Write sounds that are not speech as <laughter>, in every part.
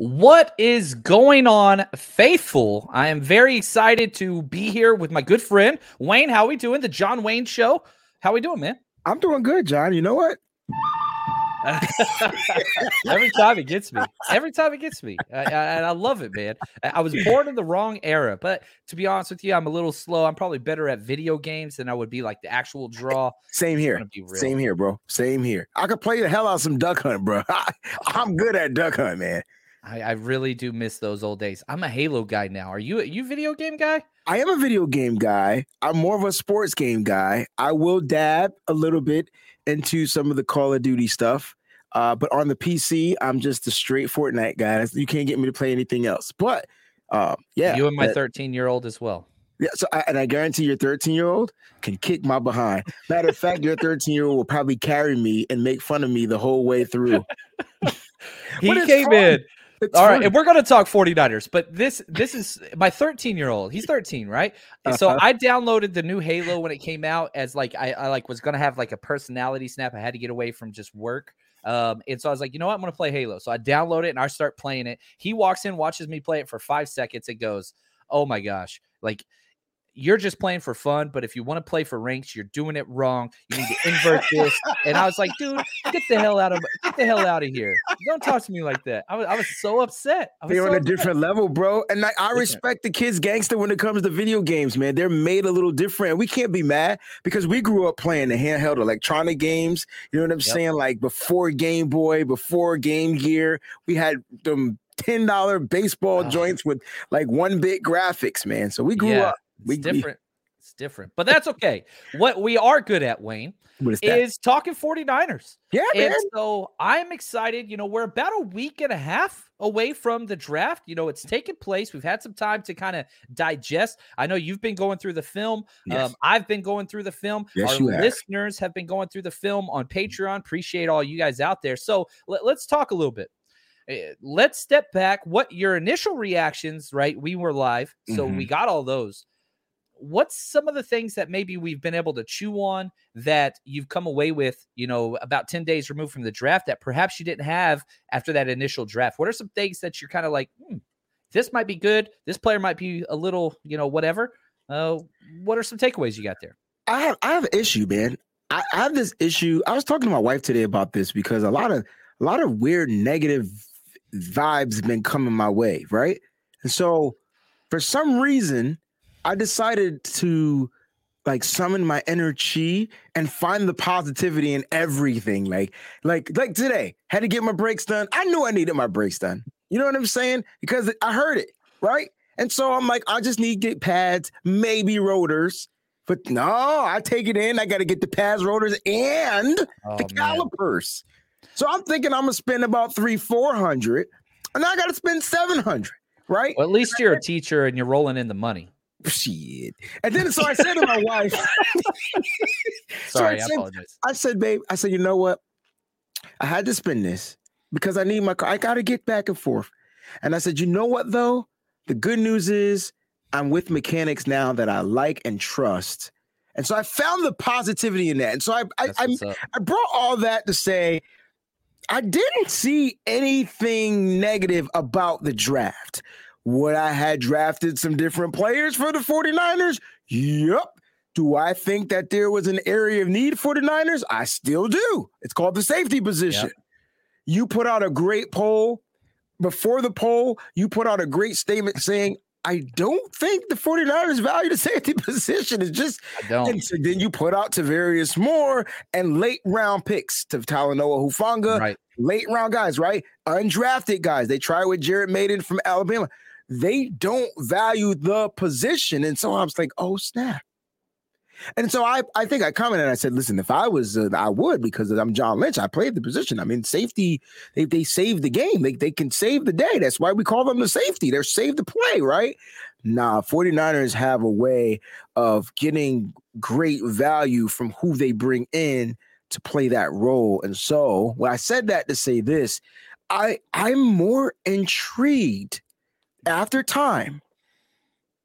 What is going on, faithful? I am very excited to be here with my good friend Wayne. How we doing? The John Wayne Show. How we doing, man? I'm doing good, John. You know what? <laughs> Every time it gets me. Every time it gets me. I, I, I love it, man. I was born in the wrong era, but to be honest with you, I'm a little slow. I'm probably better at video games than I would be like the actual draw. Same here. Same here, bro. Same here. I could play the hell out of some duck hunt, bro. <laughs> I, I'm good at duck hunt, man. I, I, really do miss those old days. I'm a Halo guy now. Are you a you video game guy? I am a video game guy. I'm more of a sports game guy. I will dab a little bit into some of the Call of Duty stuff. Uh, but on the PC, I'm just a straight Fortnite guy. You can't get me to play anything else. But uh, yeah, you and my 13 year old as well. Yeah, so I, and I guarantee your 13 year old can kick my behind. Matter of fact, your 13 year old will probably carry me and make fun of me the whole way through. <laughs> he came fun. in <laughs> it's All funny. and we're going to talk 49ers, but this this is my 13 year old. He's 13, right? Uh-huh. So I downloaded the new Halo when it came out as like I, I like was going to have like a personality snap. I had to get away from just work. Um, and so I was like, you know what? I'm going to play Halo. So I download it and I start playing it. He walks in, watches me play it for five seconds. It goes, oh my gosh, like you're just playing for fun, but if you want to play for ranks, you're doing it wrong. You need to invert this. And I was like, dude, get the hell out of get the hell out of here. Don't talk to me like that. I was, I was so upset. Was They're so on a upset. different level, bro. And I, I respect the kids gangster when it comes to video games, man. They're made a little different. We can't be mad because we grew up playing the handheld electronic games. You know what I'm yep. saying? Like before Game Boy, before Game Gear, we had them $10 baseball oh. joints with like one bit graphics, man. So we grew yeah. up we, it's different. We, it's different, but that's okay. what we are good at, Wayne, is, is, talking 49ers. Yeah, and so I'm excited. You know, we're about a week and a half away from the draft. You know, it's taken place. We've had some time to kind of digest. I know you've been going through the film. Yes. Um, I've been going through the film. Yes, Our listeners have. have been going through the film on Patreon. Appreciate all you guys out there. So let, let's talk a little bit eh, let's step back. What your initial reactions, right? We were live, so mm-hmm. we got all those what's some of the things that maybe we've been able to chew on that you've come away with, you know, about 10 days removed from the draft that perhaps you didn't have after that initial draft? What are some things that you're kind of like, hmm, this might be good. This player might be a little, you know, whatever. Uh, what are some takeaways you got there? I have I have an issue, man. I, I have this issue. I was talking to my wife today about this because a lot of a lot of weird negative vibes have been coming my way, right? And so for some reason, I decided to like summon my inner chi and find the positivity in everything. Like, like, like today, had to get my brakes done. I knew I needed my brakes done. You know what I'm saying? Because I heard it, right? And so I'm like, I just need to get pads, maybe rotors. But no, I take it in. I got to get the pads, rotors, and oh, the calipers. Man. So I'm thinking I'm gonna spend about three, four hundred, and I got to spend seven hundred, right? Well, at least you're a teacher and you're rolling in the money. Shit. And then so I said to my wife, Sorry, <laughs> so I, I, apologize. I said, babe, I said, you know what? I had to spend this because I need my car. I got to get back and forth. And I said, you know what, though? The good news is I'm with mechanics now that I like and trust. And so I found the positivity in that. And so I I, I, I brought all that to say I didn't see anything negative about the draft. Would I had drafted some different players for the 49ers? Yep. Do I think that there was an area of need for the Niners? I still do. It's called the safety position. Yep. You put out a great poll. Before the poll, you put out a great statement saying, I don't think the 49ers value the safety <laughs> position. It's just I don't. And so then you put out Tarvarius Moore and late round picks to Talanoa Hufanga, right. late round guys, right? Undrafted guys. They try with Jared Mayden from Alabama. They don't value the position. And so I was like, oh, snap. And so I, I think I commented. I said, "Listen, if I was, uh, I would because I'm John Lynch. I played the position. I mean, safety. They they save the game. They they can save the day. That's why we call them the safety. They're save the play, right? Nah, 49ers have a way of getting great value from who they bring in to play that role. And so, when I said that to say this, I I'm more intrigued after time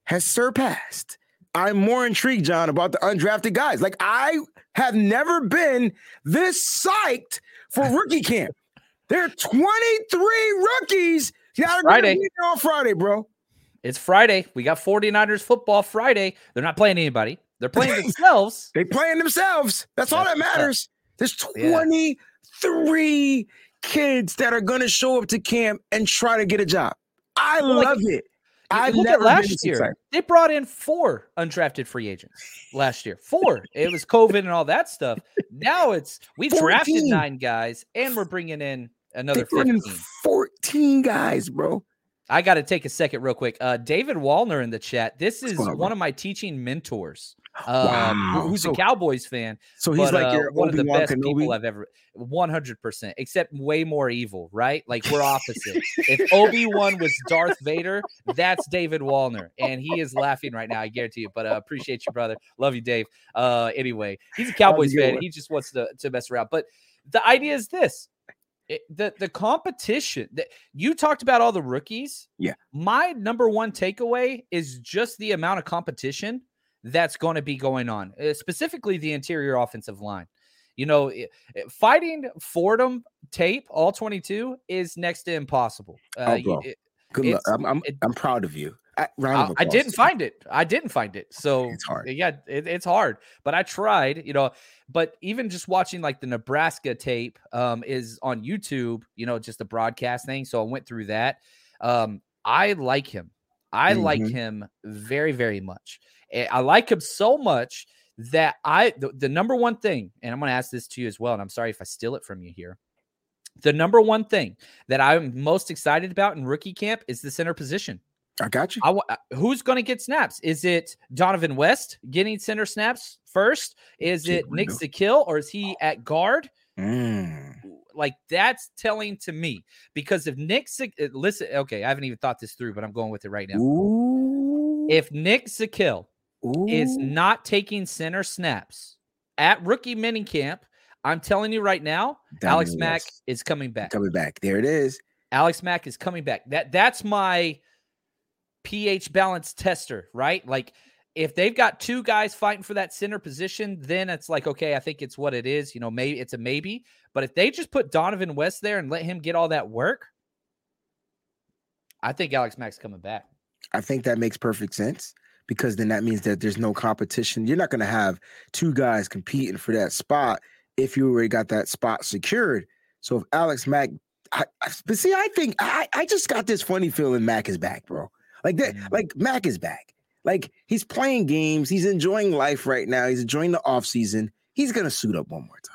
has surpassed I'm more intrigued, John, about the undrafted guys. Like I have never been this psyched for <laughs> rookie camp. There are 23 rookies. You gotta Friday. on Friday, bro. It's Friday. We got 49ers football Friday. They're not playing anybody. They're playing <laughs> themselves. they playing themselves. That's, That's all that matters. There's 23 yeah. kids that are gonna show up to camp and try to get a job. I well, love like, it. I look at last year. They brought in four undrafted free agents last year. Four. it was COVID and all that stuff. Now it's we 14. drafted nine guys and we're bringing in another 15. 14 guys, bro. I got to take a second, real quick. Uh, David Wallner in the chat. This is one of my teaching mentors. Uh, wow. who's so, a Cowboys fan. So he's but, like uh, one of the best Kenobi? people I've ever. One hundred percent, except way more evil, right? Like we're opposite. if <laughs> Obi Wan was Darth Vader, that's David Wallner, and he is laughing right now. I guarantee you. But uh, appreciate you, brother. Love you, Dave. Uh, anyway, he's a Cowboys fan. He just wants to to mess around. But the idea is this: it, the the competition that you talked about all the rookies. Yeah. My number one takeaway is just the amount of competition that's going to be going on, uh, specifically the interior offensive line. You know, fighting Fordham tape all 22 is next to impossible. Uh, oh, it, Good luck. I'm, I'm, it, I'm, proud of you. I, I, I didn't find it. I didn't find it. So <laughs> it's hard. Yeah, it, it's hard. But I tried. You know, but even just watching like the Nebraska tape um, is on YouTube. You know, just the broadcast thing. So I went through that. Um, I like him. I mm-hmm. like him very, very much. I like him so much that I the, the number one thing, and I'm going to ask this to you as well, and I'm sorry if I steal it from you here. The number one thing that I'm most excited about in rookie camp is the center position. I got you. I, uh, who's going to get snaps? Is it Dohnovan West getting center snaps first? Is it Nick Zakelj or is he at guard? Mm. Like that's telling to me because if Nick, uh, listen, okay, I haven't even thought this through, but I'm going with it right now. Ooh. If Nick Zakelj is not taking center snaps at rookie minicamp. I'm telling you right now, Alex Mack is coming back. Coming back. There it is. Alex Mack is coming back. That that's my pH balance tester, right? Like if they've got two guys fighting for that center position, then it's like, okay, I think it's what it is. You know, maybe it's a maybe. But if they just put Dohnovan West there and let him get all that work, I think Alex Mack's coming back. I think that makes perfect sense because then that means that there's no competition. You're not going to have two guys competing for that spot if you already got that spot secured. So if Alex Mack, I, I, but see, I think I, I just got this funny feeling Mack is back, bro. Like that, mm. like Mack is back. Like he's playing games, he's enjoying life right now. He's enjoying the off season. He's gonna suit up one more time.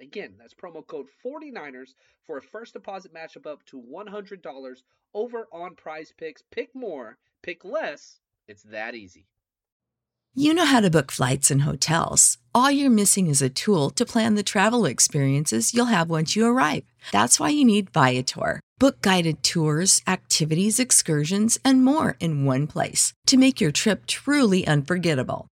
Again, that's promo code 49ers for a first deposit match of up to $100 over on PrizePicks. Pick more, pick less. It's that easy. You know how to book flights and hotels. All you're missing is a tool to plan the travel experiences you'll have once you arrive. That's why you need Viator. Book guided tours, activities, excursions, and more in one place to make your trip truly unforgettable.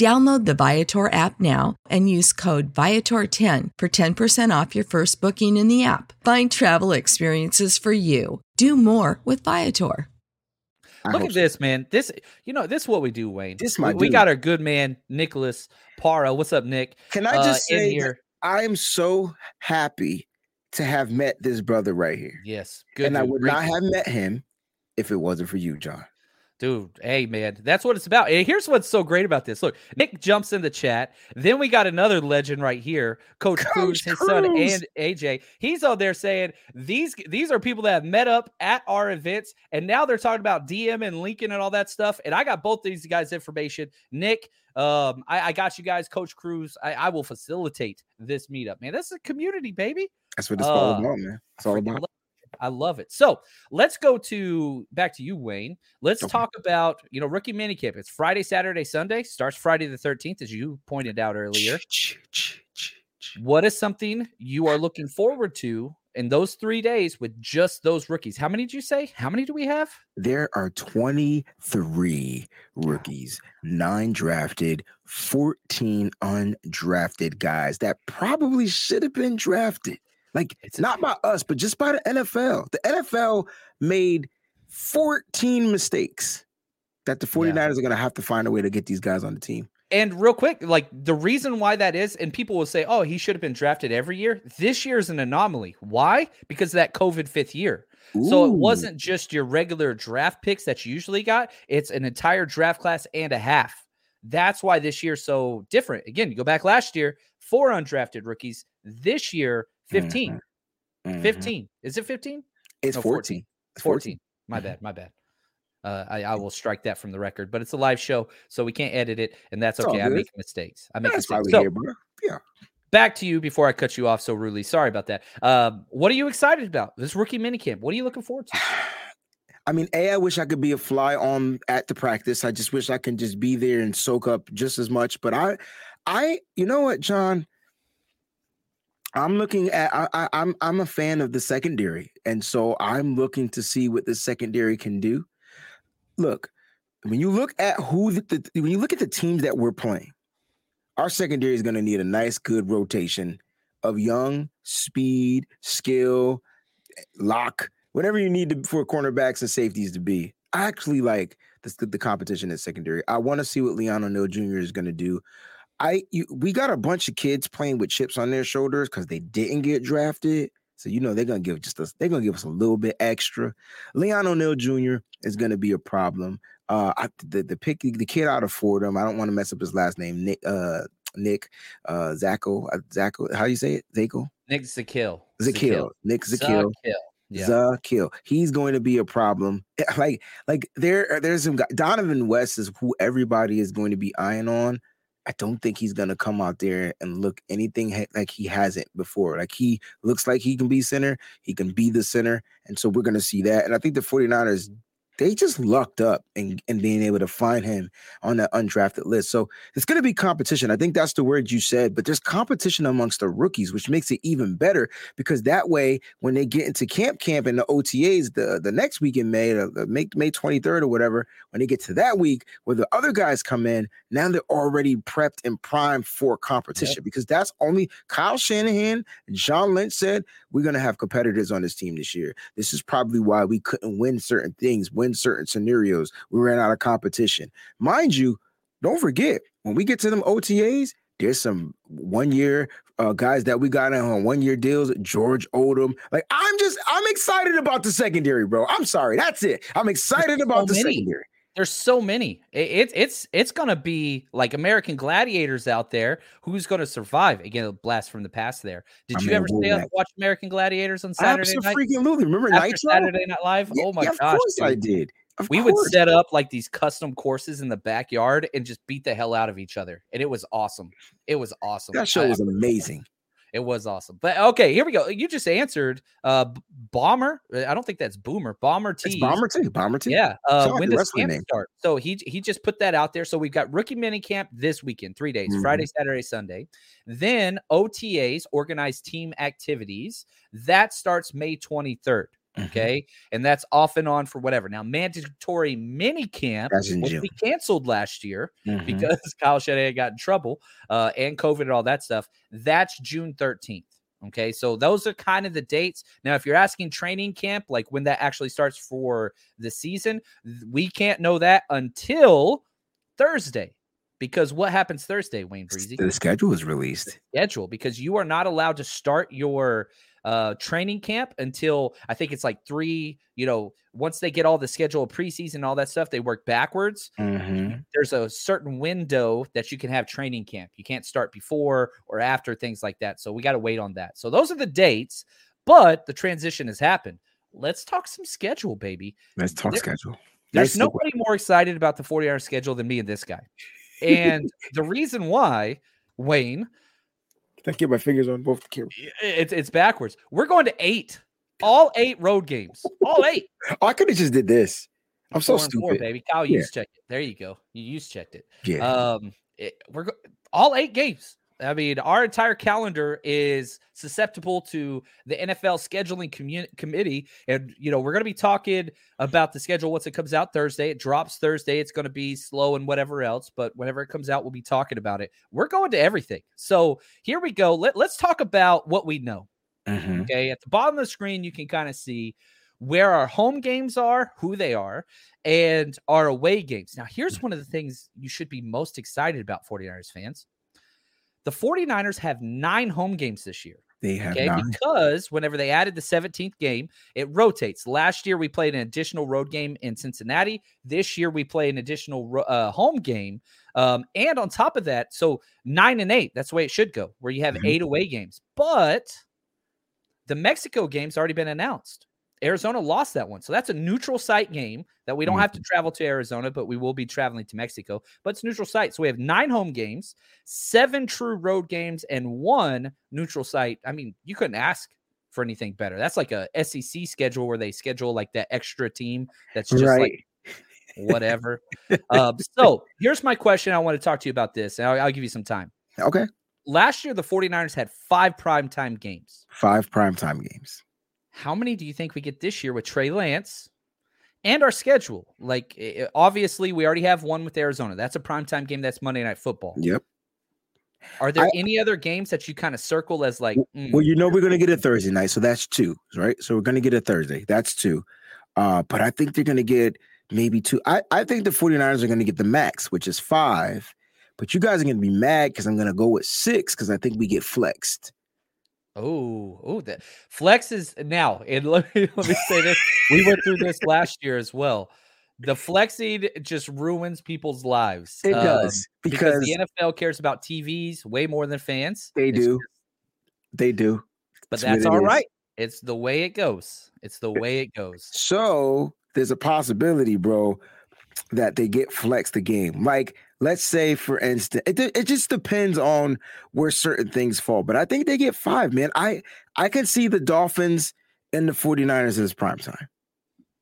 Download the Viator app now and use code Viator10 for 10% off your first booking in the app. Find travel experiences for you. Do more with Viator. I Look at so. this, man. This, you know, this is what we do, Wayne. This my we, we got our good man, Nicholas Para. What's up, Nick? Can I just uh, say here? I am so happy to have met this brother right here. Yes, good. And dude. I would Great not have met him if it wasn't for you, John. Dude, hey man, that's what it's about. And here's what's so great about this. Look, Nick jumps in the chat. Then we got another legend right here, Coach, Coach Cruz, his son, and AJ. He's out there saying these these are people that have met up at our events, and now they're talking about DM and Lincoln and all that stuff. And I got both these guys' information. Nick, um, I, I got you guys, Coach Cruz. I, I, will facilitate this meetup, man. This is a community, baby. That's what it's uh, all about, man. It's all about. I love it. So let's go to back to you, Wayne. Let's okay. talk about you know rookie minicamp. It's Friday, Saturday, Sunday. Starts Friday the thirteenth, as you pointed out earlier. What is something you are looking forward to in those three days with just those rookies? How many did you say? How many do we have? There are 23 rookies, nine drafted, 14 undrafted guys that probably should have been drafted. Like it's not by us, but just by the NFL. The NFL made 14 mistakes that the 49ers yeah. are going to have to find a way to get these guys on the team. And real quick, like the reason why that is, and people will say, oh, he should have been drafted every year. This year is an anomaly. Why? Because of that COVID fifth year. Ooh. So it wasn't just your regular draft picks that you usually got, it's an entire draft class and a half. That's why this year's so different. Again, you go back last year, four undrafted rookies. This year, 15. Mm-hmm. mm-hmm. 15. Is it 15? It's no, 14. 14. 14. My mm-hmm. bad. My bad. Uh, I, I, will strike that from the record, but it's a live show, so we can't edit it, and that's okay. I make mistakes. I make that's mistakes. So, here, yeah. Back to you before I cut you off so rudely. Sorry about that. Um, what are you excited about? This rookie minicamp. What are you looking forward to? <sighs> I mean, A, I wish I could be a fly on at the practice. I just wish I can just be there and soak up just as much. But I, I, you know what, John? I'm looking at I, I, I'm I'm a fan of the secondary, and so I'm looking to see what the secondary can do. Look, when you look at who the, the when you look at the teams that we're playing, our secondary is going to need a nice, good rotation of young, speed, skill, lock, whatever you need to, for cornerbacks and safeties to be. I actually like the, the competition at secondary. I want to see what Leon O'Neal Jr. is going to do. I you, we got a bunch of kids playing with chips on their shoulders because they didn't get drafted. So you know they're gonna give just us they're gonna give us a little bit extra. Leon O'Neal Jr. is gonna be a problem. Uh, I, the the pick the kid out of Fordham. I don't want to mess up his last name. Nick uh Nick uh Zacho uh, Zacho. How do you say it? Zacho. Nick Zakill. Zakill. Nick Zakill. Yeah. Zakill. He's going to be a problem. <laughs> Like, like there, there's some guy. Dohnovan West is who everybody is going to be eyeing on. I don't think he's gonna come out there and look anything ha- like he hasn't before. Like he looks like he can be center, he can be the center, and so we're gonna see that. And I think the 49ers they just lucked up and, mm. and being able to find him on that undrafted list. So it's going to be competition. I think that's the word you said, but there's competition amongst the rookies, which makes it even better because that way, when they get into camp camp and the OTAs the, the next week in May, the, the May, May 23rd or whatever, when they get to that week where the other guys come in, now they're already prepped and primed for competition yep. because that's only Kyle Shanahan, John Lynch said, we're going to have competitors on this team this year. This is probably why we couldn't win certain things, win certain scenarios. We ran out of competition. Mind you, don't forget, when we get to them OTAs, there's some one year uh, guys that we got on one year deals. George Odom, like I'm just I'm excited about the secondary, bro. I'm sorry, that's it. I'm excited about the many. secondary. There's so many. It's it's it's gonna be like American Gladiators out there. Who's gonna survive? Again, a blast from the past. There. Did I you mean, ever stay up and watch American Gladiators on Saturday night? Absolutely. Remember After Nitro? Saturday Night Live? Yeah, oh my yeah, gosh! Of course dude. I did. Of we course. would set up like these custom courses in the backyard and just beat the hell out of each other, and it was awesome. It was awesome. That show was amazing. It was awesome. But okay, here we go. You just answered uh Bomber. Uh, I don't think that's Boomer. Bomber T. Bomber T. Bomber T. Yeah. Uh when does camp name. start? So he he just put that out there. So we've got rookie mini camp this weekend, three days, mm-hmm. Friday, Saturday, Sunday. Then OTAs, organized team activities. That starts May 23rd. Mm-hmm. Okay. And that's off and on for whatever. Now, mandatory mini camp was we canceled last year <laughs> mm-hmm. because Kyle Shanahan got in trouble uh, and COVID and all that stuff. That's June 13th. Okay. So those are kind of the dates. Now, if you're asking training camp, like when that actually starts for the season, we can't know that until Thursday. Because what happens Thursday, Wayne Breezy? The schedule is released. Schedule because you are not allowed to start your uh, training camp until I think it's like three. You know, once they get all the schedule of preseason, all that stuff, they work backwards. Mm-hmm. There's a certain window that you can have training camp. You can't start before or after things like that. So we got to wait on that. So those are the dates, but the transition has happened. Let's talk some schedule, baby. Let's talk there, schedule. There's nobody more excited about the 40 hour schedule than me and this guy. And <laughs> the reason why, Wayne, I get my fingers on both the cameras. It's it's backwards. We're going to eight, all eight road games, all eight. oh, <laughs> I could have just did this. I'm so stupid, four, baby. Kyle, you yeah. checked it. There you go. You use checked it. Yeah. Um, it, we're go- all eight games. I mean, our entire calendar is susceptible to the NFL scheduling committee. And, you know, we're going to be talking about the schedule once it comes out Thursday. It drops Thursday. It's going to be slow and whatever else. But whenever it comes out, we'll be talking about it. We're going to everything. So here we go. Let, let's talk about what we know. Mm-hmm. Okay. At the bottom of the screen, you can kind of see where our home games are, who they are, and our away games. Now, here's one of the things you should be most excited about, 49ers fans the 49ers have nine home games this year. They have okay? nine. Because whenever they added the 17th game, it rotates. Last year, we played an additional road game in Cincinnati. This year, we play an additional uh, home game. Um, and on top of that, so nine and eight, that's the way it should go, where you have mm-hmm. eight away games. But the Mexico game's already been announced. Arizona lost that one. So that's a neutral site game that we don't mm-hmm. have to travel to Arizona, but we will be traveling to Mexico. But it's neutral site. So we have nine home games, seven true road games, and one neutral site. I mean, you couldn't ask for anything better. That's like a SEC schedule where they schedule like that extra team that's just right. like <laughs> whatever. um, so here's my question. I want to talk to you about this, and I'll, I'll give you some time. Okay. Last year, the 49ers had five primetime games. Five primetime games. How many do you think we get this year with Trey Lance and our schedule? Like, obviously, we already have one with Arizona. That's a primetime game. That's Monday Night Football. Yep. Are there I, any other games that you kind of circle as like? Mm. Well, you know, we're going to get a Thursday night. So that's two, right? So we're going to get a Thursday. That's two. Uh, but I think they're going to get maybe two. I, I think the 49ers are going to get the max, which is five. But you guys are going to be mad because I'm going to go with six because I think we get flexed. Oh, oh, that flex is now. And <laughs> let me let me say this: we went through this <laughs> last year as well. The flexing just ruins people's lives. It um, does because, because, the NFL cares about TVs way more than fans. They do, just, they do. But that's, that's all right. It's the way it goes. It's the way it goes. So there's a possibility, bro, that they get flexed the game. Like let's say for instance it, it just depends on where certain things fall but i think they get five man i i can see the dolphins and the 49ers as prime time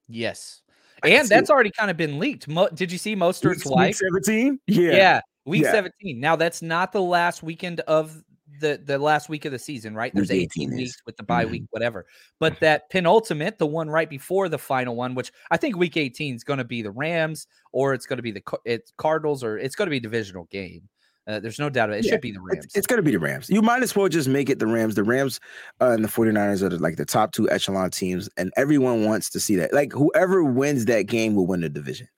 yes and that's already kind of been leaked. Mo- did you see Mostert's week, wife? Seventeen. Yeah. Yeah. Week Yeah. 17. Now that's not the last weekend of the the last week of the season, right? There's 18 18 is. weeks with the bye week, whatever. But <laughs> that penultimate, the one right before the final one, which I think week 18 is going to be the Rams or it's going to be the it's Cardinals or it's going to be a divisional game. Uh, there's no doubt about it. It Yeah, should be the Rams. It's, it's going to be the Rams. You might as well just make it the Rams. The Rams uh, and the 49ers are the, like the top two echelon teams, and everyone wants to see that. Like whoever wins that game will win the division.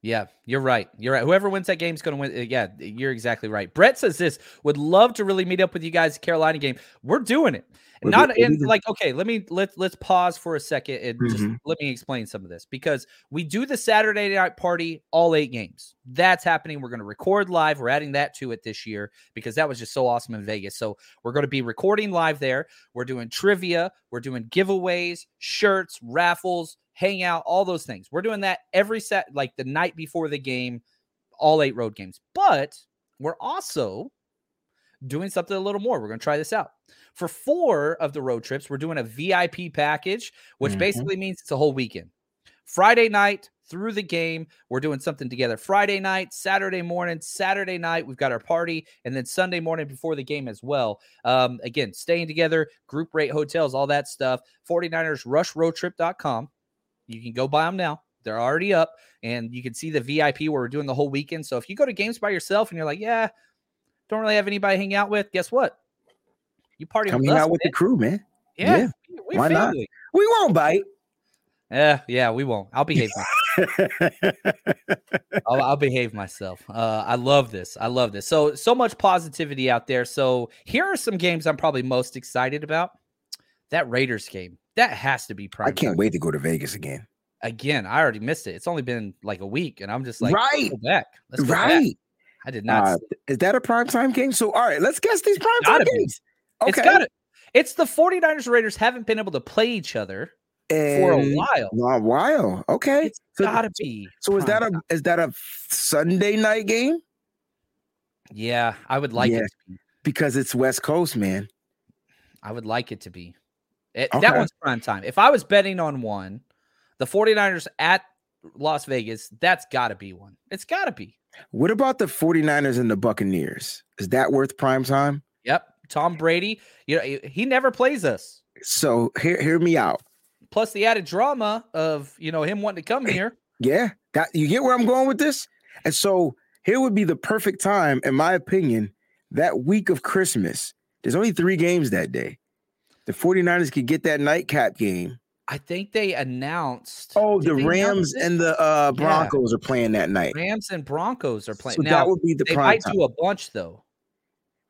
Yeah, you're right. You're right. Whoever wins that game is going to win. uh, Yeah, you're exactly right. Brett says this would love to really meet up with you guys Carolina game. We're doing it. We're Not in doing- like okay. Let me let's let's pause for a second and just Mhm. let me explain some of this because we do the Saturday night party all eight games. That's happening. We're going to record live. We're adding that to it this year because that was just so awesome in Vegas. So we're going to be recording live there. We're doing trivia. We're doing giveaways, shirts, raffles, hangout, all those things. We're doing that every set, like the night before the game, all eight road games. But we're also doing something a little more. We're going to try this out. For four of the road trips, we're doing a VIP package, which Mhm. basically means it's a whole weekend. Friday night through the game, we're doing something together. Friday night, Saturday morning, Saturday night, we've got our party, and then Sunday morning before the game as well. Um, again, staying together, group rate hotels, all that stuff. 49ers rushroadtrip.com. You can go buy them now. They're already up, and you can see the VIP where we're doing the whole weekend. So if you go to games by yourself and you're like, yeah, don't really have anybody to hang out with, guess what? You party Come with us, out with the crew, man. Yeah, yeah. we- we Why not? We won't bite. Yeah, yeah, we won't. I'll behave. myself. <laughs> I'll, I'll behave myself. Uh, I love this. I love this. So so much positivity out there. So here are some games I'm probably most excited about. That Raiders game. That has to be prime. I can't time. wait to go to Vegas again. Again, I already missed it. It's only been like a week, and I'm just like, Right. Back. Let's go back. right. I did not. Uh, is that a prime time game? So, all right, let's guess these prime time gotta games. It's got it. It's the 49ers Raiders haven't been able to play each other for a And- while. A while. Okay. It's so, gotta be. so is that a is that a Sunday night game? Yeah, I would like Yeah. it to be. Because it's West Coast, man. I would like it to be. Eh, it- Okay. That one's prime time. If I was betting on one, the 49ers at Las Vegas, that's got to be one. It's got to be. What about the 49ers and the Buccaneers? Is that worth prime time? Yep. Tom Brady, you know, he- never plays us. So hear hear me out. Plus the added drama of, you know, him wanting to come here. <clears throat> Yeah, that you get where I'm going with this? And so here would be the perfect time, in my opinion, that week of Christmas. There's only three games that day. The 49ers could get that nightcap game. I think they announced. Oh, the Rams and the uh, Yeah. Broncos are playing that night. Rams and Broncos are playing. So now, that would be the they prime might time. do a bunch, though.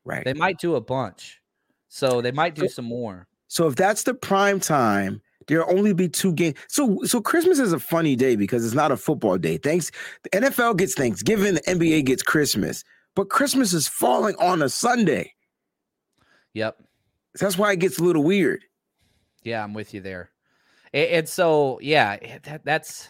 Right. They might do a bunch. So they might do So- some more. So if that's the prime time, there'll only be two games. So so Christmas is a funny day because it's not a football day. Thanks. The NFL gets Thanksgiving, the NBA gets Christmas, but Christmas is falling on a Sunday. Yep. That's why it gets a little weird. Yeah, I'm with you there. A- And, so, yeah, that, that's.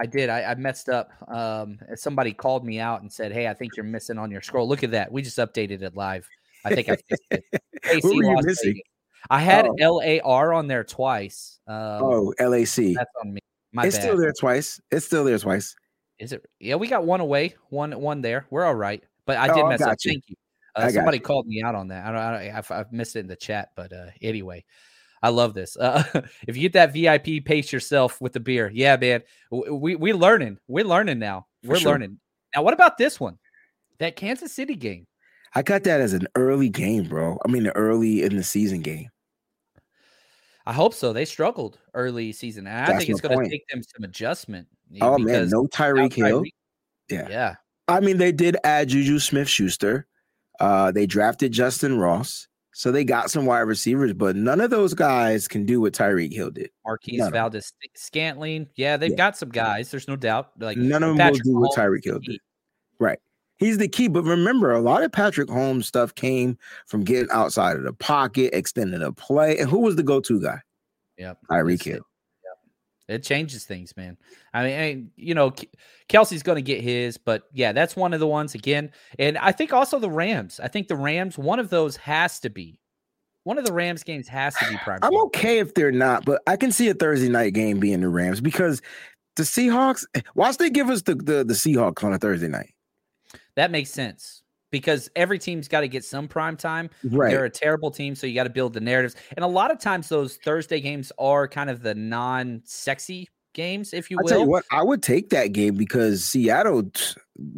I did. I, I messed up. Um, somebody called me out and said, "Hey, I think you're missing on your scroll. Look at that. We just updated it live. I think I fixed it. <laughs> What were you missing? Vegas. I had Oh. L A R on there twice. Um, Oh, LAC. that's on me. My It's bad. still there twice. It's still there twice. Is it? Yeah, we got one away. One, one there. We're all right. But I did Oh, I mess up. you. Thank you. Uh, somebody you. called me out on that. I don't. I don't I've, I've missed it in the chat, but uh, anyway, I love this. Uh, <laughs> if you get that VIP, pace yourself with the beer. Yeah, man. We we learning. We're learning now. We're sure. learning. Now, what about this one? That Kansas City game. I got that as an early game, bro. I mean, the early in the season game. I hope so. They struggled early season, I That's think it's going to take them some adjustment. Oh man, no Tyreek Hill. Tyreek- Yeah. yeah. I mean, they did add Juju Smith Schuster. Uh, they drafted Justyn Ross. So they got some wide receivers, but none of those guys can do what Tyreek Hill did. Marquez. Valdes Scantling. Yeah, they've Yeah. got some guys. There's no doubt. Like None of them Patrick will do what Tyreek Hill did. Right. He's the key. But remember, a lot of Patrick Mahomes stuff came from getting outside of the pocket, extending a play. And who was the go-to guy? Yep. Tyreek Hill. It, changes things, man. I mean, I mean, you know, Kelce's going to get his, but yeah, that's one of the ones again. And I think also the Rams. I think the Rams, one of those has to be. One of the Rams games has to be <sighs> prime. I'm okay if they're not, but I can see a Thursday night game being the Rams because the Seahawks. Why they give us the, the the Seahawks on a Thursday night? That makes sense because every team's got to get some prime time. Right. They're a terrible team, so you got to build the narratives. And a lot of times those Thursday games are kind of the non-sexy games, if you will. I tell you what, I would take that game because Seattle.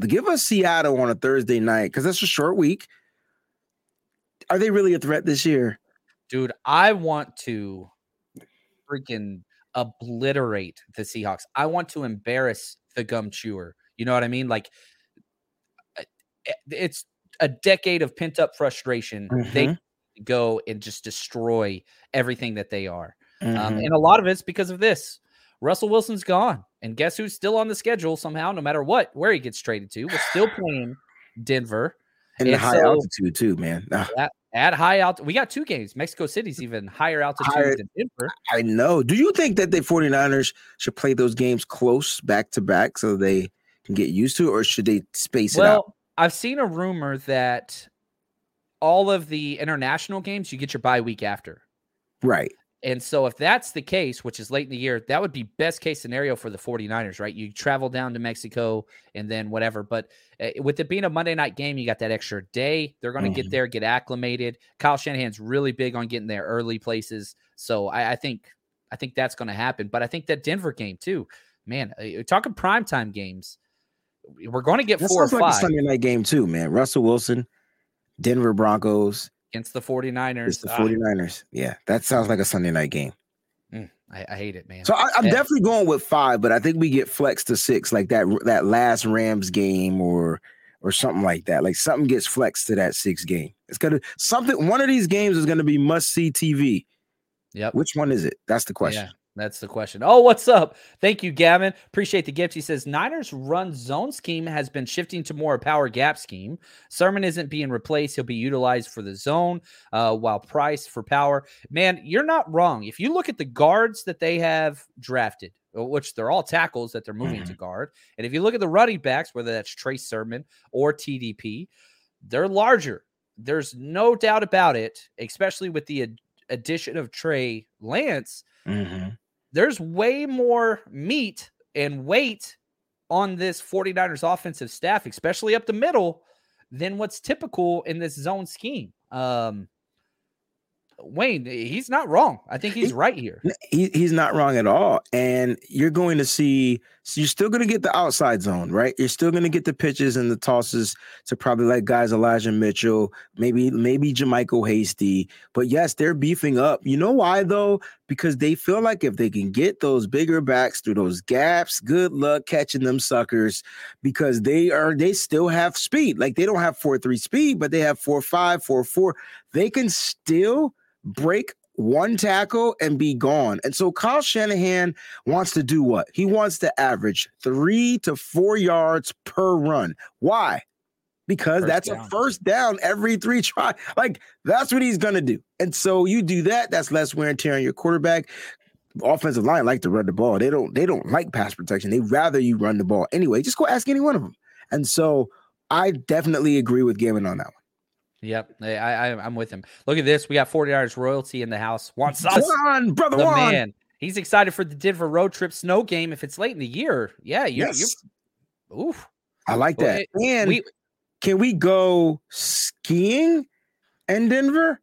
Give us Seattle on a Thursday night because that's a short week. Are they really a threat this year? Dude, I want to freaking obliterate the Seahawks. I want to embarrass the gum chewer. You know what I mean? Like it's a decade of pent up frustration. Mm-hmm. They go and just destroy everything that they are. Um, mm-hmm. Um, and a lot of it's because of this. Russell Wilson's gone. And guess who's still on the schedule somehow, no matter what, where he gets traded to? We're still playing Denver. In the high so, altitude, too, man. At, at high altitude, we got two games. Mexico City's even higher altitude higher, than Denver. I know. Do you think that the 49ers should play those games close back to back so they can get used to it, or should they space well, it out? I've seen a rumor that all of the international games you get your bye week after. Right. And so if that's the case, which is late in the year, that would be best case scenario for the 49ers, right? You travel down to Mexico and then whatever. But uh, with it being a Monday night game, you got that extra day. They're going to mm-hmm. get there, get acclimated. Kyle Shanahan's really big on getting there early places. So I, I think I think that's going to happen. But I think that Denver game too, man, uh, talking primetime games, we're going to get that four or five. like five. Sunday night game too, man. Russell Wilson, Denver Broncos, against the 49ers. It's the 49ers. Ah. Yeah, that sounds like a Sunday night game. Mm, I, I, hate it, man. So I, am definitely going with five, but I think we get flex to six, like that that last Rams game or or something like that. Like something gets flexed to that six game. It's gonna something. One of these games is gonna be must see TV. Yep. Which one is it? That's the question. Yeah. That's the question. Oh, what's up? Thank you, Gavin. Appreciate the gift. He says Niners run zone scheme has been shifting to more a power gap scheme. Sermon isn't being replaced. He'll be utilized for the zone, uh, while Price for power. Man, you're not wrong. If you look at the guards that they have drafted, uh, which they're all tackles that they're moving mm-hmm. to guard, and if you look at the running backs, whether that's Trey Sermon or TDP, they're larger. There's no doubt about it, especially with the ad- addition of Trey Lance. Mm-hmm there's way more meat and weight on this 49ers offensive staff, especially up the middle, than what's typical in this zone scheme. Um, Wayne, he's not wrong. I think he's right here. He, he's not wrong at all. And you're going to see, so you're still going to get the outside zone, right? You're still going to get the pitches and the tosses to probably like guys Elijah Mitchell, maybe maybe JaMycal Hasty. But yes, they're beefing up. You know why though? Because they feel like if they can get those bigger backs through those gaps, good luck catching them suckers because they are they still have speed. Like they don't have four three speed, but they have four five, four four. They can still break one tackle and be gone. And so Kyle Shanahan wants to do what? He wants to average three to four yards per run. Why? Because first that's down. a first down every three try. Like that's what he's gonna do. And so you do that, that's less wear and tear on your quarterback. Offensive line like to run the ball. They don't they don't like pass protection. They rather you run the ball. Anyway, just go ask any one of them. And so I definitely agree with Gavin on that one. Yep, I, I am with him. Look at this. We got 49ers royalty in the house. Wants us, Juan, brother the Juan. man. He's excited for the Denver road trip snow game. If it's late in the year, yeah, you're, yes. you're oof. I like that. Well, and we, can we go skiing in Denver?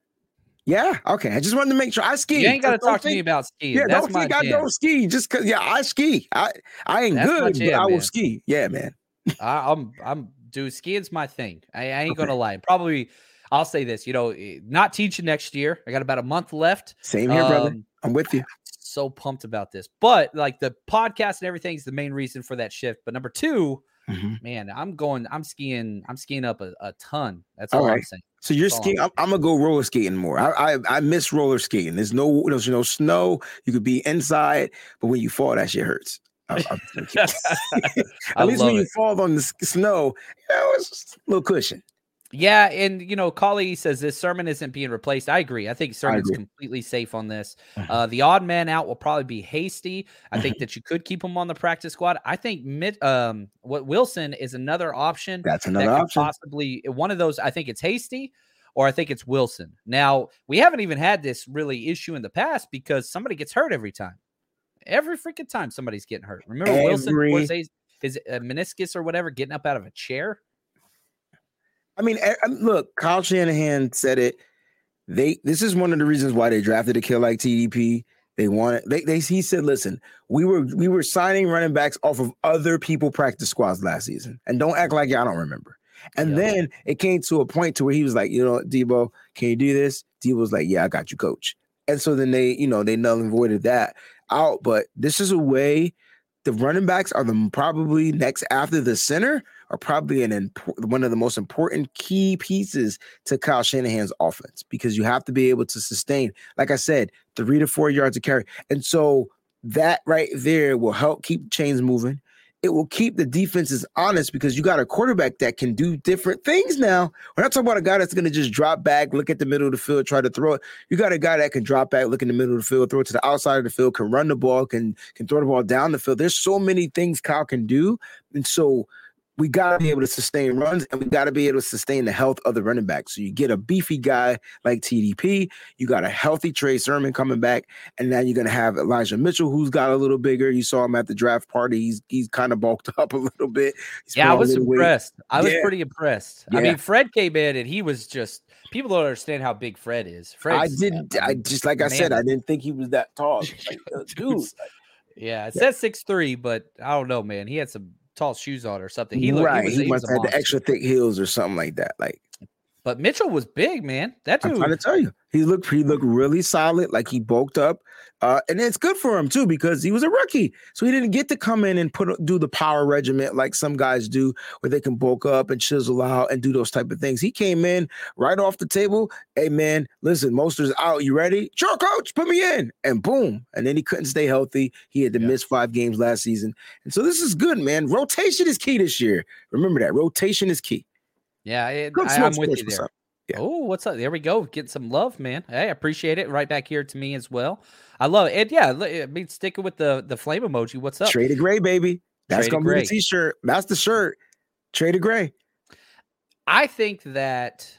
Yeah. Okay. I just wanted to make sure I ski. You ain't got to talk think, to me about skiing. Yeah. That's don't think I don't ski just because. Yeah, I ski. I I ain't That's good, jam, but I will man. ski. Yeah, man. I, I'm I'm dude. Skiing's my thing. I, I ain't okay. gonna lie. Probably I'll say this, you know, eh, not teaching next year. I got about a month left. Same here, um, brother. I'm with you. So pumped about this. But like the podcast and everything is the main reason for that shift. But number 2 mm-hmm. man, I'm going, I'm skiing, I'm skiing up a, a ton. That's all, all right. I'm saying. So you're That's skiing. I'm, I'm, gonna go roller skating more. I, I, I miss roller skating. There's no there's no snow. You could be inside, but when you fall, that shit hurts. <laughs> I, <laughs> At least when it. you fall on the snow, you know, it's a little cushion. Yeah, and you know, Collie says this sermon isn't being replaced. I agree. I think sermon's I completely safe on this. Mm-hmm. Uh, the odd man out will probably be hasty. I mm-hmm. think that you could keep him on the practice squad. I think Mitt, um, what Wilson is another option. That's another that option. Possibly one of those. I think it's hasty, or I think it's Wilson. Now we haven't even had this really issue in the past because somebody gets hurt every time. Every freaking time somebody's getting hurt. Remember Every... Wilson, his uh, meniscus or whatever, getting up out of a chair. I mean, eh, um, look, Kyle Shanahan said it. They this is one of the reasons why they drafted a kid like TDP. They wanted they, they he said, listen, we were we were signing running backs off of other people practice squads last season. And don't act like y'all don't remember. And then it came to a point to where he was like, you know, Deebo, can you do this? Deebo was like, Yeah, I got you, coach. And so then they, you know, they null and voided that out. But this is a way the running backs are the probably next after the center are probably an one of the most important key pieces to Kyle Shanahan's offense because you have to be able to sustain, like I said, three to four yards of carry. And so that right there will help keep chains moving it will keep the defenses honest because you got a quarterback that can do different things now. We're not talking about a guy that's going to just drop back, look at the middle of the field, try to throw it. You got a guy that can drop back, look in the middle of the field, throw it to the outside of the field, can run the ball, can can throw the ball down the field. There's so many things Kyle can do. And so we got to be able to sustain runs and we got to be able to sustain the health of the running back. So you get a beefy guy like TDP, you got a healthy Trey Sermon coming back, and now you're going to have Elijah Mitchell, who's got a little bigger. You saw him at the draft party. He's he's kind of bulked <laughs> up a little bit. He's yeah, I was impressed. Weight. I was yeah. pretty impressed. Yeah. I mean, Fred came in and he was just people don't understand how big Fred is. Fred, I didn't. I just like I said, I didn't think he was that tall. Like, <laughs> dude. Yeah, it yeah. says six three, but I don't know, man. He had some tall shoes on or something. He looked, right. He, was, he, he must have had the extra thick heels or something like that. Like, but Mitchell was big, man. That dude. I'm trying to tell you, he looked he looked really solid. Like he bulked up. Uh, and it's good for him too because he was a rookie, so he didn't get to come in and put do the power regiment like some guys do, where they can bulk up and chisel out and do those type of things. He came in right off the table. Hey man, listen, Mostert's out. You ready? Sure, coach. Put me in, and boom. And then he couldn't stay healthy. He had to yeah. miss five games last season, and so this is good, man. Rotation is key this year. Remember that rotation is key. Yeah, it, I, am with you there. Yeah. Oh, what's up? There we go. Get some love, man. Hey, I appreciate it. Right back here to me as well. I love it. And yeah, I mean, sticking with the the flame emoji. What's up? Trade Traded gray, baby. That's Traded gonna be the t-shirt. That's the shirt. Trade Traded gray. I think that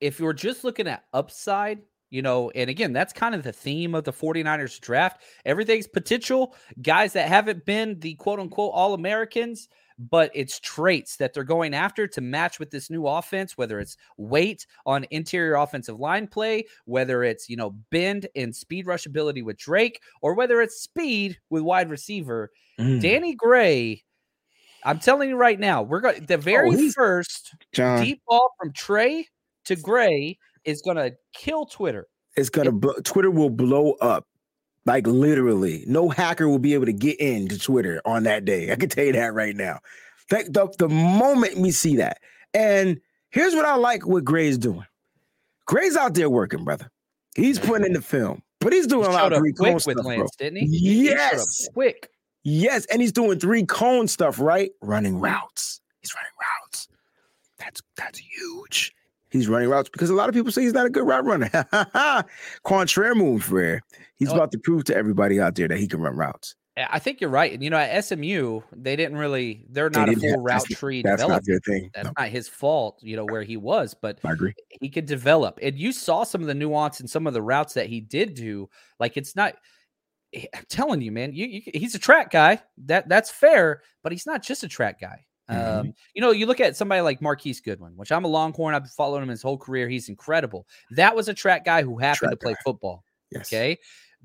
if you're just looking at upside, you know, and again, that's kind of the theme of the 49ers draft. Everything's potential. Guys that haven't been the quote unquote all Americans but it's traits that they're going after to match with this new offense, whether it's weight on interior offensive line play, whether it's, you know, bend and speed rush ability with Drake, or whether it's speed with wide receiver. Mm. Danny Gray, I'm telling you right now, we're going the very oh, first John. deep ball from Trey to Gray is going to kill Twitter. It's going to, Twitter will blow up. Like literally, no hacker will be able to get into Twitter on that day. I can tell you that right now. The, the, the moment we see that. And here's what I like what Gray's doing. Gray's out there working, brother. He's putting in the film, but he's doing he a lot of three cone stuff, Lance, bro. didn't he? Yes, he quick. Yes, and he's doing three cone stuff, right? Running routes. He's running routes. That's that's huge. He's running routes because a lot of people say he's not a good route runner. Contraire move, rare. He's about to prove to everybody out there that he can run routes. I think you're right. And you know, at SMU, they didn't really they're not they a full have, route tree that's developed. Not their thing. That's no. not his fault, you know, where he was, but I agree. He could develop. And you saw some of the nuance and some of the routes that he did do. Like it's not eh, I'm telling you, man, you, you he's a track guy. That that's fair, but he's not just a track guy. Mm-hmm. Um, you know, you look at somebody like Marquise Goodwin, which I'm a Longhorn. I've been following him his whole career. He's incredible. That was a track guy who happened track to play guy. football. Yes. Okay.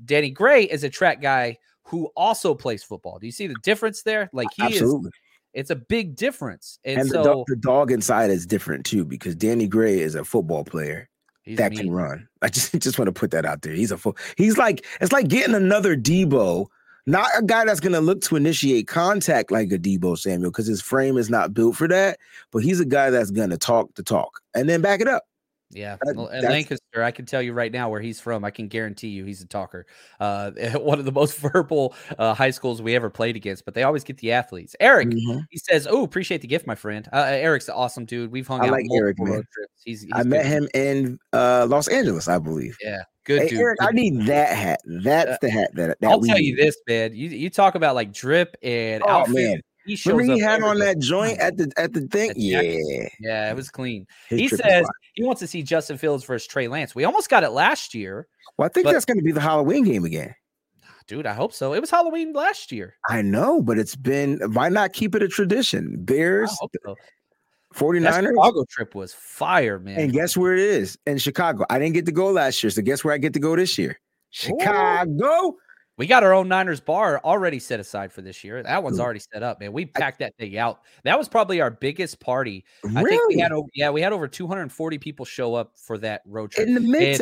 Danny Gray is a track guy who also plays football. Do you see the difference there? Like he Absolutely. is it's a big difference. And, and so the, the, dog inside is different too, because Danny Gray is a football player that mean. can run. I just <laughs> just want to put that out there. He's a fo- he's like it's like getting another Deebo not a guy that's going to look to initiate contact like a Deebo Samuel because his frame is not built for that. But he's a guy that's going to talk the talk and then back it up. Yeah, well, Lancaster, I can tell you right now where he's from. I can guarantee you he's a talker. Uh, <laughs> one of the most <laughs> verbal uh, high schools we ever played against, but they always get the athletes. Eric, mm-hmm. he says, "Oh, appreciate the gift, my friend." Uh, Eric's an awesome dude. We've hung I out. like Eric, man. He's, he's, I met him in uh, Los Angeles, I believe. Yeah, good hey, dude. Eric, good I need that hat. That's uh, the hat that, that I'll tell need. you this, man. You you talk about like drip and oh, outfit. Man. He Remember he had on that joint at the at the thing? Yeah. Yeah, it was clean. His he says he wants to see Justin Fields versus Trey Lance. We almost got it last year. Well, I think that's going to be the Halloween game again. Dude, I hope so. It was Halloween last year. I know, but it's been why not keep it a tradition? Bears, so. 49ers. That Chicago trip was fire, man. And guess where it is? In Chicago. I didn't get to go last year. So guess where I get to go this year? Chicago. Ooh. We got our own Niners bar already set aside for this year. That one's already set up, man. We packed that thing out. That was probably our biggest party. Really? I think we had over yeah, we had over 240 people show up for that road trip. In the mid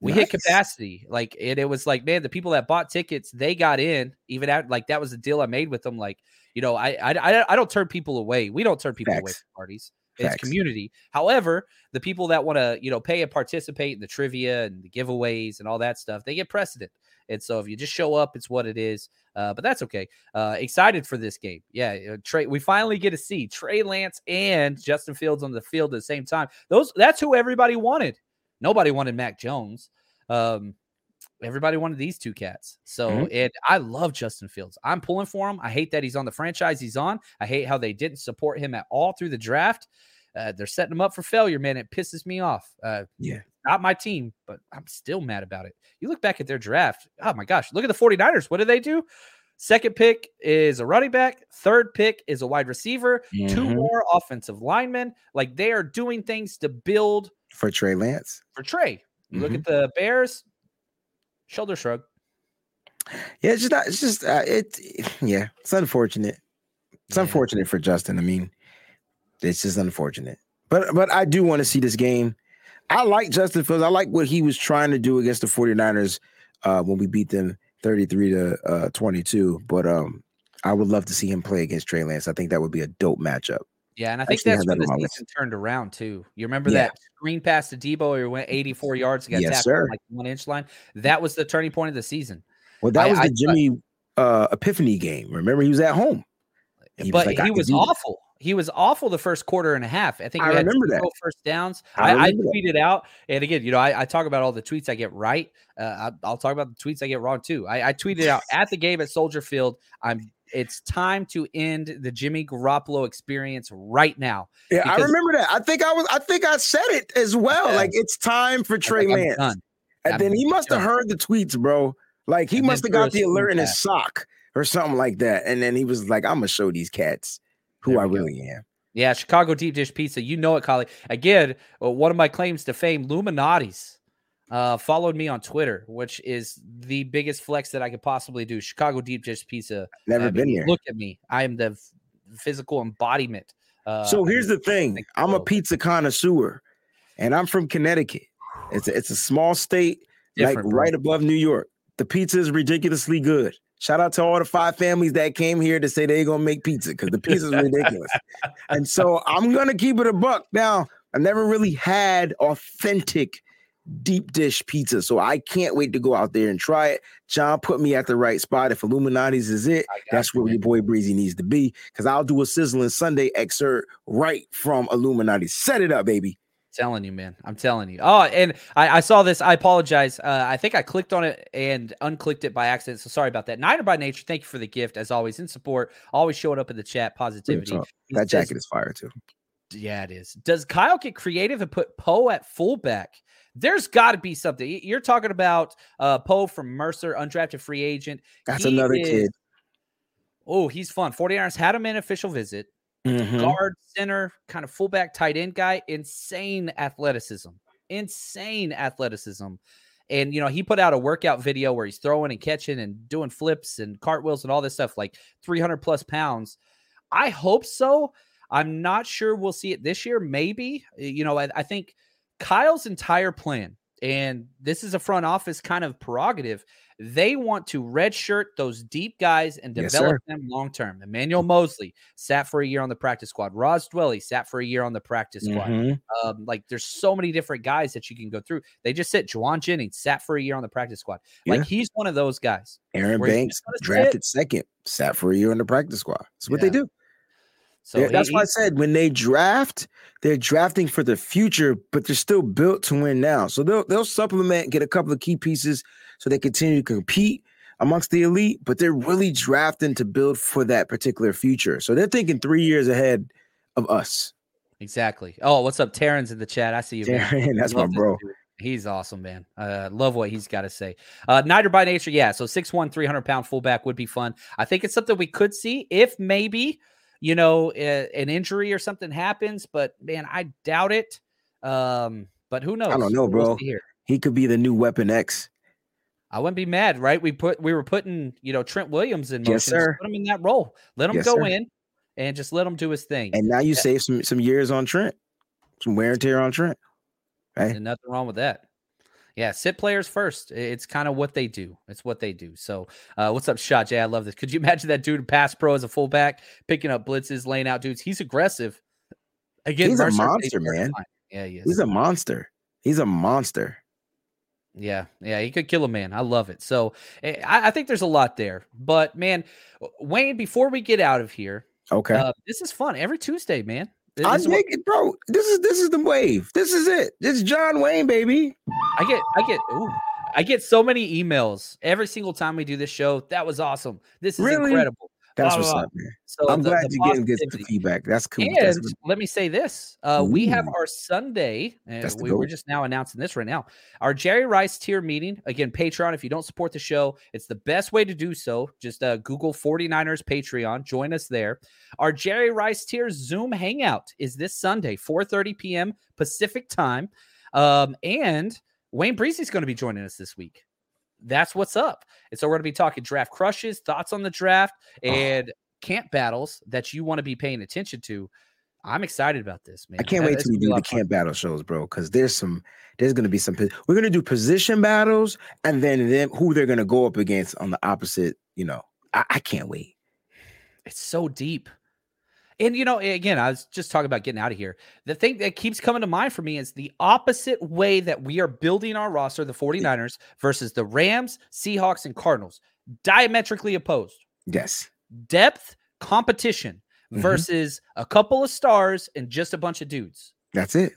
we nice. hit capacity. Like it, it was like, man, the people that bought tickets, they got in. Even at like that was the deal I made with them. Like, you know, I I I don't turn people away. We don't turn people Facts. away from parties. It's Facts. community. However, the people that want to, you know, pay and participate in the trivia and the giveaways and all that stuff, they get precedent. And so if you just show up, it's what it is. Uh, but that's okay. Uh, excited for this game. Yeah, uh, Trey. We finally get to see Trey Lance and Justin Fields on the field at the same time. Those that's who everybody wanted. Nobody wanted Mac Jones. Um, everybody wanted these two cats. So, mm-hmm. and I love Justin Fields. I'm pulling for him. I hate that he's on the franchise he's on. I hate how they didn't support him at all through the draft. Uh, they're setting them up for failure, man. It pisses me off. Uh, yeah. Not my team, but I'm still mad about it. You look back at their draft. Oh my gosh. Look at the 49ers. What do they do? Second pick is a running back. Third pick is a wide receiver. Mm-hmm. Two more offensive linemen. Like they are doing things to build for Trey Lance. For Trey. You mm-hmm. look at the Bears, shoulder shrug. Yeah, it's just not, it's just uh, it. <sighs> Yeah, it's unfortunate. It's yeah. unfortunate for Justin. I mean, it's just unfortunate. But but I do want to see this game. I like Justin Fields. I like what he was trying to do against the 49ers uh, when we beat them 33 to uh, 22. But um, I would love to see him play against Trey Lance. I think that would be a dope matchup. Yeah, and I think that's when that the season turned around too. You remember yeah. that screen pass to Deebo where he went 84 yards and got yes, tapped sir. like one inch line? That was the turning point of the season. Well, that I, was the I, Jimmy uh, Epiphany game. Remember, he was at home. He but was like, he was awful. That. He was awful the first quarter and a half. I think I remember that first downs. I, I, I tweeted that. out, and again, you know, I, talk about all the tweets I get right. Uh, I, will talk about the tweets I get wrong too. I, tweeted out at the game at Soldier Field. I'm it's time to end the Jimmy Garoppolo experience right now. Yeah, I remember that. I think I was. I think I said it as well. Yeah. Like it's time for Trey Lance. And I'm then he must have heard the tweets, bro. Like he must have got the alert in his sock or something like that. And then he was like, "I'm gonna show these cats who I really am." Yeah, Chicago deep dish pizza. You know it, Collie. Again, uh, one of my claims to fame, Lou Malnati's uh, followed me on Twitter, which is the biggest flex that I could possibly do. Chicago Deep Dish Pizza. Never I been here. Look at me. I am the f- physical embodiment. Uh, so here's the thing I'm a pizza connoisseur, and I'm from Connecticut. It's a, it's a small state, Different, like bro. right above New York. The pizza is ridiculously good. Shout out to all the five families that came here to say they're gonna make pizza because the pizza is ridiculous. <laughs> and so I'm gonna keep it a buck. Now, I've never really had authentic deep dish pizza. So I can't wait to go out there and try it. John put me at the right spot. If Lou Malnati's is it, that's you, where man. your boy Breezy needs to be. Because I'll do a sizzling Sunday excerpt right from Illuminati. Set it up, baby. Telling you, man. I'm telling you. Oh, and I, I saw this. I apologize. Uh, I think I clicked on it and unclicked it by accident. So sorry about that. Niner by nature. Thank you for the gift, as always, in support. Always showing up in the chat. Positivity. That jacket is fire too. Yeah, it is. Does Kyle get creative and put Poe at fullback? There's got to be something. You're talking about uh, Poe from Mercer, undrafted free agent. That's he another is, kid. Oh, he's fun. 49ers had him in official visit. Mm-hmm. Guard, center, kind of fullback, tight end guy. Insane athleticism. Insane athleticism. And you know, he put out a workout video where he's throwing and catching and doing flips and cartwheels and all this stuff, like 300 plus pounds. I hope so. I'm not sure we'll see it this year. Maybe. You know, I, I think Kyle's entire plan, and this is a front office kind of prerogative, they want to redshirt those deep guys and develop yes, them long term. Emmanuel Moseley sat for a year on the practice squad. Ross Dwelley sat for a year on the practice squad. Mm-hmm. Um, like there's so many different guys that you can go through. They just sit. Jauan Jennings sat for a year on the practice squad. Yeah. Like he's one of those guys. Aaron Banks drafted sit. second, sat for a year on the practice squad. That's what yeah. they do. So that's he, why I said when they draft, they're drafting for the future, but they're still built to win now. So they'll they'll supplement, get a couple of key pieces so they continue to compete amongst the elite, but they're really drafting to build for that particular future. So they're thinking three years ahead of us. Exactly. Oh, what's up? Terran's in the chat. I see you. Terran, <laughs> that's my bro. He's awesome, man. Uh, love what he's got to say. Uh, Niner by nature, yeah. So 6'1", 300 pound fullback would be fun. I think it's something we could see if maybe, you know, a, an injury or something happens, but man, I doubt it. Um, but who knows? I don't know, bro. He could be the new Weapon X. I wouldn't be mad, right? We put we were putting, you know, Trent Williams in motion. Yes, sir. Put him in that role. Let him yes, go sir. in and just let him do his thing. And now you yeah. save some some years on Trent, some wear and tear on Trent. Right? And nothing wrong with that. Yeah, sit players first. It's kind of what they do. It's what they do. So, uh, what's up, Shot Jay? I love this. Could you <laughs> imagine that dude pass pro as a fullback, picking up blitzes, laying out dudes? He's aggressive. Again, he's Mercer, a monster, man. Yeah, he is. He's a monster. He's a monster. Yeah, yeah, he could kill a man. I love it. So eh, I, I think there's a lot there. But man, Wayne, before we get out of here, okay, uh, this is fun every Tuesday, man. This I make it, bro. This is this is the wave. This is it. This is John Wayne, baby. I get, I get, ooh, I get so many emails every single time we do this show. That was awesome. This is really? incredible. That's what's up, man. So I'm the, glad the you're getting good feedback. That's cool. And That's let me say this: uh, we have our Sunday, and we, are just now announcing this right now. Our Jerry Rice tier meeting again, Patreon. If you don't support the show, it's the best way to do so. Just uh, Google 49ers Patreon, join us there. Our Jerry Rice tier Zoom hangout is this Sunday, 4:30 p.m. Pacific time, um, and Wayne Breezy's going to be joining us this week that's what's up. And so we're going to be talking draft crushes, thoughts on the draft, oh. and camp battles that you want to be paying attention to. I'm excited about this, man. I can't wait till we do the camp battle shows, bro. Because there's some, there's going to be some. We're going to do position battles, and then them who they're going to go up against on the opposite. You know, I, I can't wait. It's so deep. And you know, again, I was just talking about getting out of here. The thing that keeps coming to mind for me is the opposite way that we are building our roster, the 49ers versus the Rams, Seahawks, and Cardinals. Diametrically opposed. Yes. Depth, competition mm-hmm. versus a couple of stars and just a bunch of dudes. That's it.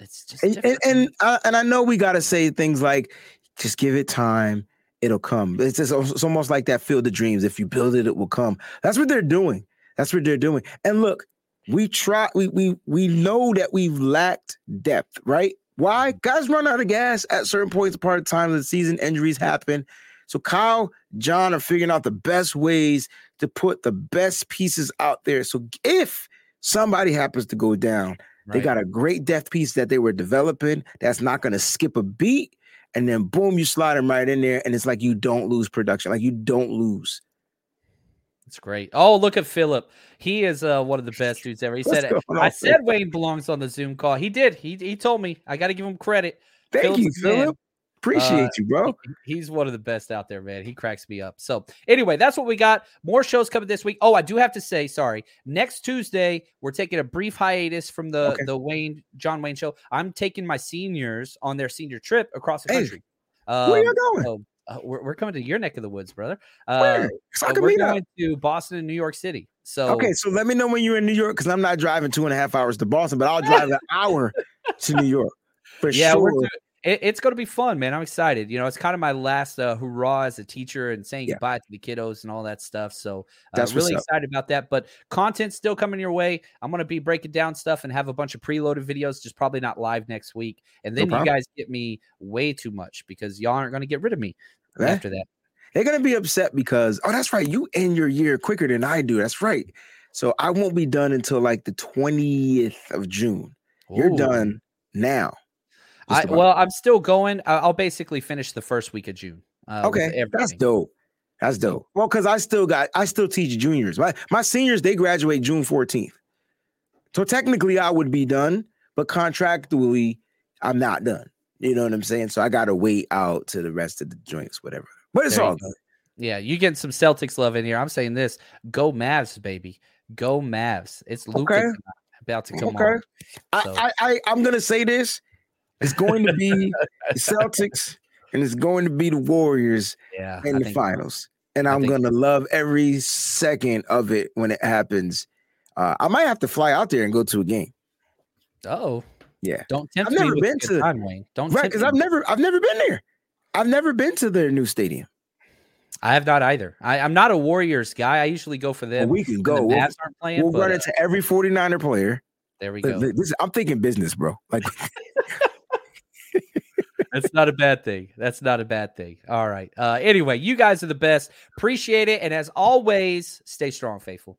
It's just and and, and, uh, and I know we got to say things like just give it time it'll come. It's just it's almost like that field of dreams. If you build it, it will come. That's what they're doing. That's what they're doing. And look, we try, we we we know that we've lacked depth, right? Why? Mm-hmm. Guys run out of gas at certain points part of time of the season, injuries happen. So Kyle, John are figuring out the best ways to put the best pieces out there. So if somebody happens to go down, right. they got a great depth piece that they were developing that's not going to skip a beat. And then boom, you slide them right in there, and it's like you don't lose production, like you don't lose. It's great. Oh, look at Philip. He is uh, one of the best dudes ever. He What's said, "I said Wayne belongs on the Zoom call." He did. He he told me. I got to give him credit. Thank Phillip's you, Philip. Appreciate uh, you, bro. He's one of the best out there, man. He cracks me up. So, anyway, that's what we got. More shows coming this week. Oh, I do have to say, sorry. Next Tuesday, we're taking a brief hiatus from the okay. the Wayne John Wayne show. I'm taking my seniors on their senior trip across the country. Hey, um, where you going? So uh, we're, we're coming to your neck of the woods, brother. Uh, so we're going up. to Boston and New York City. So okay, so let me know when you're in New York because I'm not driving two and a half hours to Boston, but I'll drive an hour to New York for yeah, sure. It, it's going to be fun, man. I'm excited. You know, it's kind of my last uh, hurrah as a teacher and saying yeah. goodbye to the kiddos and all that stuff. So, uh, That's really excited about that. But content still coming your way. I'm going to be breaking down stuff and have a bunch of preloaded videos, just probably not live next week. And then no you guys get me way too much because y'all aren't going to get rid of me after that. They're going to be upset because, oh, that's right. You end your year quicker than I do. That's right. So I won't be done until like the 20th of June. Ooh. You're done now. I, well, I'm still going. I'll basically finish the first week of June. Uh, okay, that's dope. That's dope. Well, because I still got, I still teach juniors. My my seniors they graduate June 14th. So technically, I would be done, but contractually, I'm not done. You know what I'm saying? So I got to wait out to the rest of the joints, whatever. But it's there all good. Yeah, you getting some Celtics love in here. I'm saying this: Go Mavs, baby. Go Mavs. It's Luka okay. about to come okay. on. So. I, I I'm gonna say this. It's going to be the Celtics and it's going to be the Warriors <laughs> yeah, in I the finals. And I'm to love every second of it when it happens. Uh, I might have to fly out there and go to a game. Oh, yeah. Don't tempt I've never been to time, Wayne. Don't right because I've never I've never been there. I've never been to their new stadium. I have not either. I, am not a Warriors guy. I usually go for them. Well, we can go. The we'll, playing, we'll but, run into every 49er player. There we go. This, I'm thinking business, bro. Like <laughs> That's not a bad thing. That's not a bad thing. All right. Uh, anyway, you guys are the best. Appreciate it. And as always, stay strong, faithful.